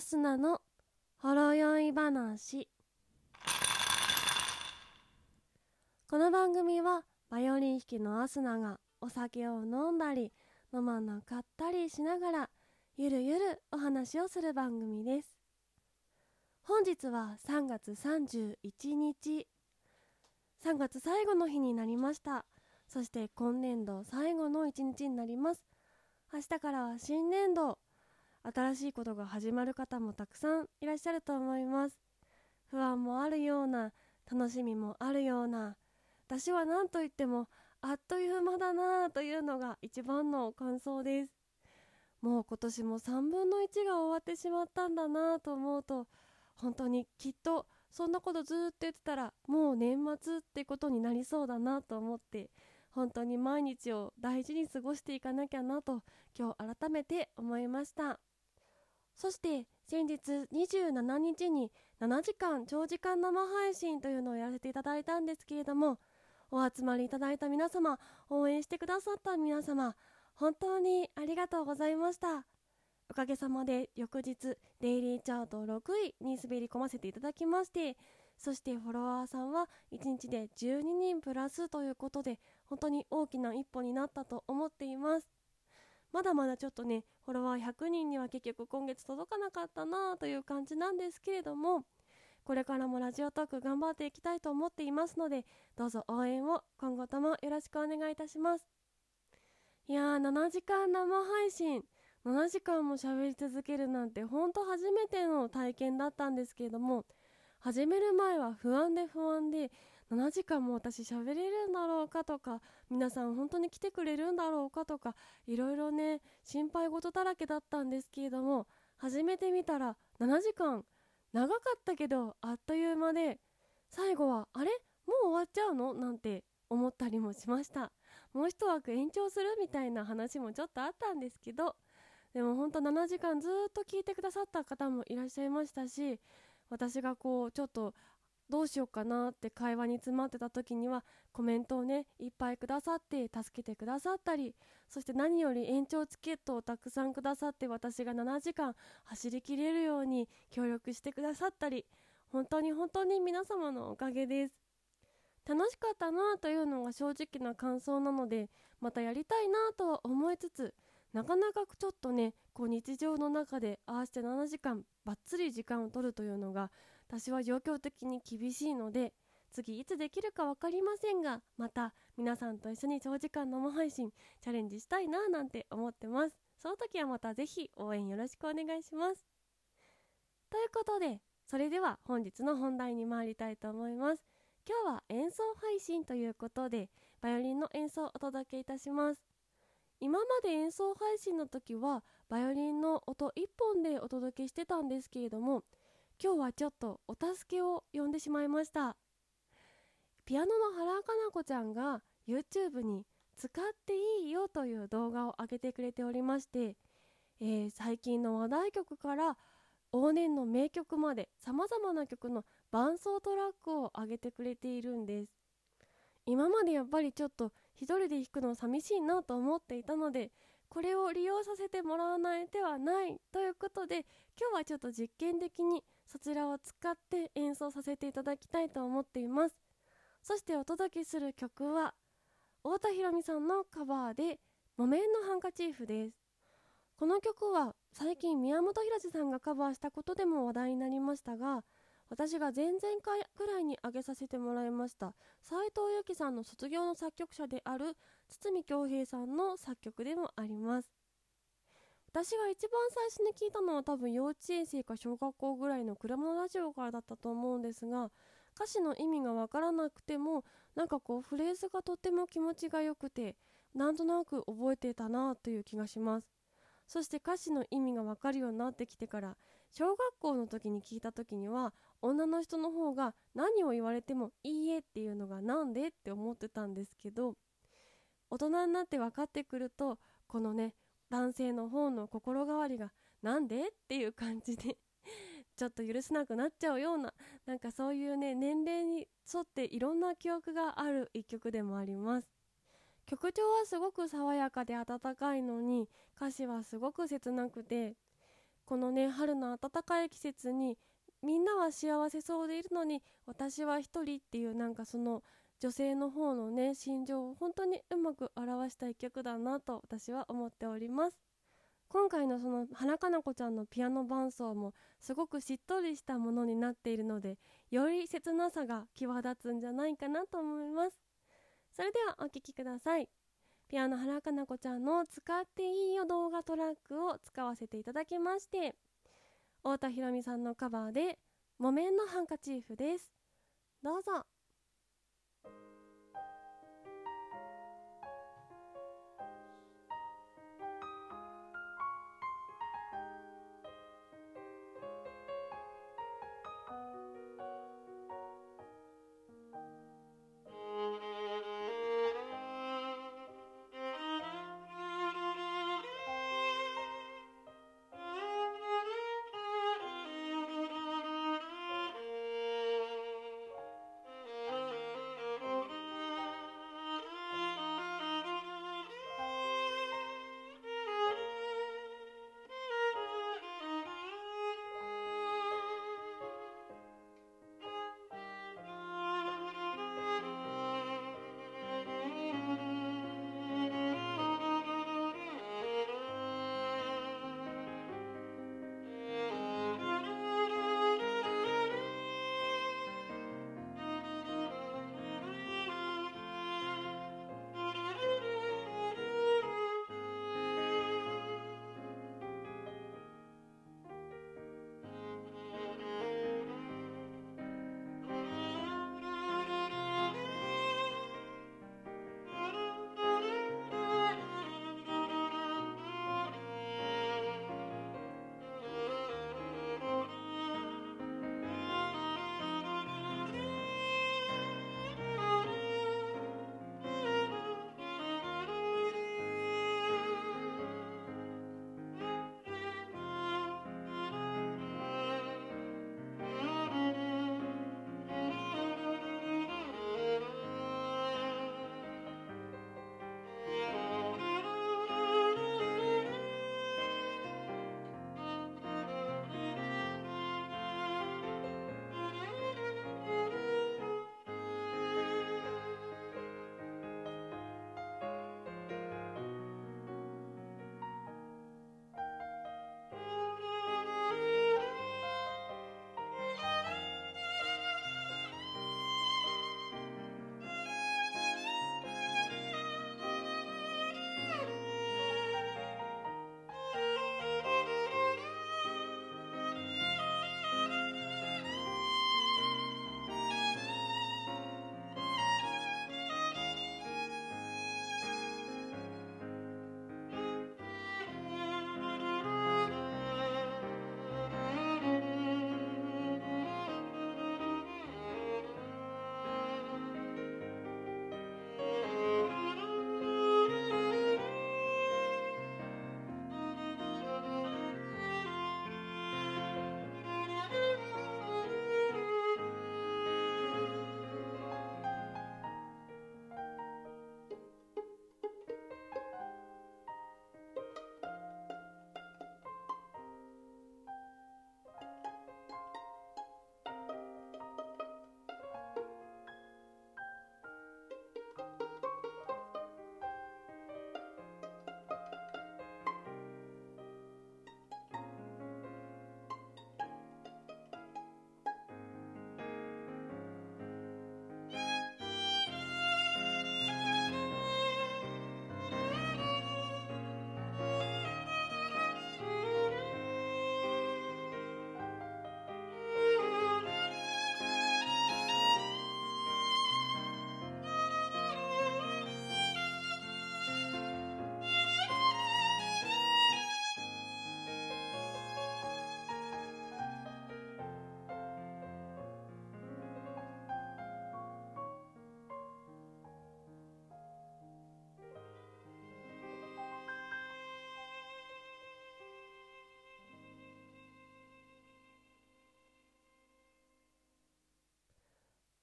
アスナのほろ酔い話。この番組はバイオリン弾きのアスナがお酒を飲んだり飲まなかったりしながらゆるゆるお話をする番組です。本日は3月31日。3月最後の日になりました。そして今年度最後の一日になります。明日からは新年度。新しいことが始まる方もたくさんいらっしゃると思います。不安もあるような楽しみもあるような私は何と言ってもあっという間だなというのが一番の感想です。もう今年も3分の1が終わってしまったんだなと思うと本当にきっとそんなことずっと言ってたらもう年末ってことになりそうだなと思って本当に毎日を大事に過ごしていかなきゃなと今日改めて思いました。そして先日27日に7時間長時間生配信というのをやらせていただいたんですけれどもお集まりいただいた皆様応援してくださった皆様本当にありがとうございました。おかげさまで翌日デイリーチャート6位に滑り込ませていただきましてそしてフォロワーさんは1日で12人プラスということで本当に大きな一歩になったと思っています。まだまだちょっとねフォロワー100人には結局今月届かなかったなという感じなんですけれどもこれからもラジオトーク頑張っていきたいと思っていますのでどうぞ応援を今後ともよろしくお願いいたします。いやー7時間生配信。7時間も喋り続けるなんてほんと初めての体験だったんですけれども始める前は不安で不安で7時間も私喋れるんだろうかとか皆さん本当に来てくれるんだろうかとかいろいろね心配事だらけだったんですけれども始めてみたら7時間長かったけどあっという間で最後はあれ？もう終わっちゃうの？なんて思ったりもしました。もう一枠延長するみたいな話もちょっとあったんですけどでも本当7時間ずっと聞いてくださった方もいらっしゃいましたし私がこうちょっとどうしようかなって会話に詰まってた時にはコメントをねいっぱいくださって助けてくださったりそして何より延長チケットをたくさんくださって私が7時間走りきれるように協力してくださったり本当に本当に皆様のおかげです。楽しかったなというのが正直な感想なのでまたやりたいなとは思いつつなかなかちょっとねこう日常の中でああして7時間ばっつり時間を取るというのが私は状況的に厳しいので次いつできるか分かりませんがまた皆さんと一緒に長時間生配信チャレンジしたいななんて思ってます。その時はまたぜひ応援よろしくお願いします。ということでそれでは本日の本題に参りたいと思います。今日は演奏配信ということでバイオリンの演奏をお届けいたします。今まで演奏配信の時はバイオリンの音1本でお届けしてたんですけれども今日はちょっとお助けを呼んでしまいました。ピアノの原かな子ちゃんが YouTube に使っていいよという動画を上げてくれておりまして、えー、最近の話題曲から往年の名曲までさまざまな曲の伴奏トラックを上げてくれているんです。今までやっぱりちょっと一人で弾くの寂しいなと思っていたのでこれを利用させてもらわない手はないということで今日はちょっと実験的にそちらを使って演奏させていただきたいと思っています。そしてお届けする曲は太田裕美さんのカバーで「木綿のハンカチーフ」です。この曲は最近宮本浩次さんがカバーしたことでも話題になりましたが私が前々回くらいに挙げさせてもらいました斉藤由貴さんの卒業の作曲者である堤恭平さんの作曲でもあります。私が一番最初に聞いたのは多分幼稚園生か小学校ぐらいの車のラジオからだったと思うんですが歌詞の意味がわからなくてもなんかこうフレーズがとっても気持ちが良くてなんとなく覚えてたなという気がします。そして歌詞の意味がわかるようになってきてから小学校の時に聞いた時には女の人の方が何を言われてもいいえっていうのがなんでって思ってたんですけど大人になって分かってくるとこのね男性の方の心変わりがなんで？っていう感じで ちょっと許せなくなっちゃうようななんかそういうね年齢に沿っていろんな記憶がある一曲でもあります。曲調はすごく爽やかで温かいのに歌詞はすごく切なくてこのね春の暖かい季節にみんなは幸せそうでいるのに私は一人っていうなんかその女性の方のね心情を本当にうまく表した一曲だなと私は思っております。今回のその花かな子ちゃんのピアノ伴奏もすごくしっとりしたものになっているのでより切なさが際立つんじゃないかなと思います。それではお聴きください。ピアノ花かな子ちゃんの使っていいよ動画トラックを使わせていただきまして太田裕美さんのカバーで木綿のハンカチーフです。どうぞ。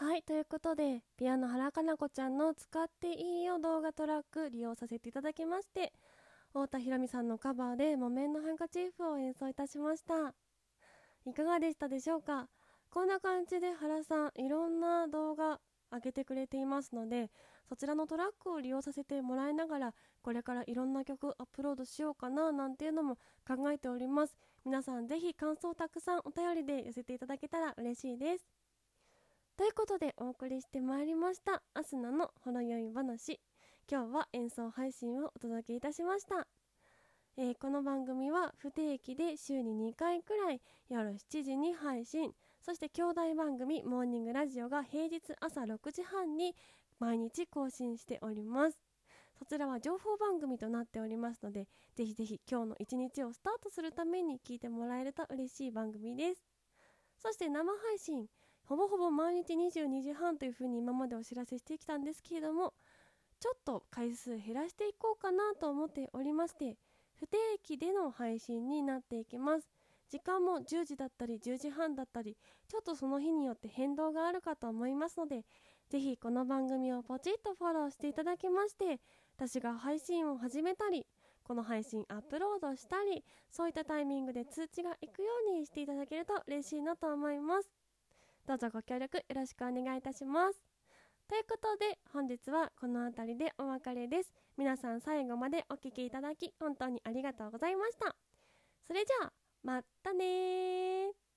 はいということでピアノ原かな子ちゃんの使っていいよ動画トラック利用させていただきまして太田裕美さんのカバーで木綿のハンカチーフを演奏いたしました。いかがでしたでしょうか？こんな感じで原さんいろんな動画上げてくれていますのでそちらのトラックを利用させてもらいながらこれからいろんな曲アップロードしようかななんていうのも考えております。皆さんぜひ感想をたくさんお便りで寄せていただけたら嬉しいです。ということでお送りしてまいりましたアスナのほろ酔い話。今日は演奏配信をお届けいたしました。えー、この番組は不定期で週に2回くらい夜7時に配信。そして兄弟番組モーニングラジオが平日朝6時半に毎日更新しております。そちらは情報番組となっておりますのでぜひぜひ今日の一日をスタートするために聞いてもらえると嬉しい番組です。そして生配信ほぼほぼ毎日22時半というふうに今までお知らせしてきたんですけれどもちょっと回数減らしていこうかなと思っておりまして不定期での配信になっていきます。時間も10時だったり10時半だったりちょっとその日によって変動があるかと思いますのでぜひこの番組をポチッとフォローしていただきまして私が配信を始めたりこの配信アップロードしたりそういったタイミングで通知がいくようにしていただけると嬉しいなと思います。どうぞご協力よろしくお願いいたします。ということで本日はこの辺りでお別れです。皆さん最後までお聴きいただき本当にありがとうございました。それじゃあまたね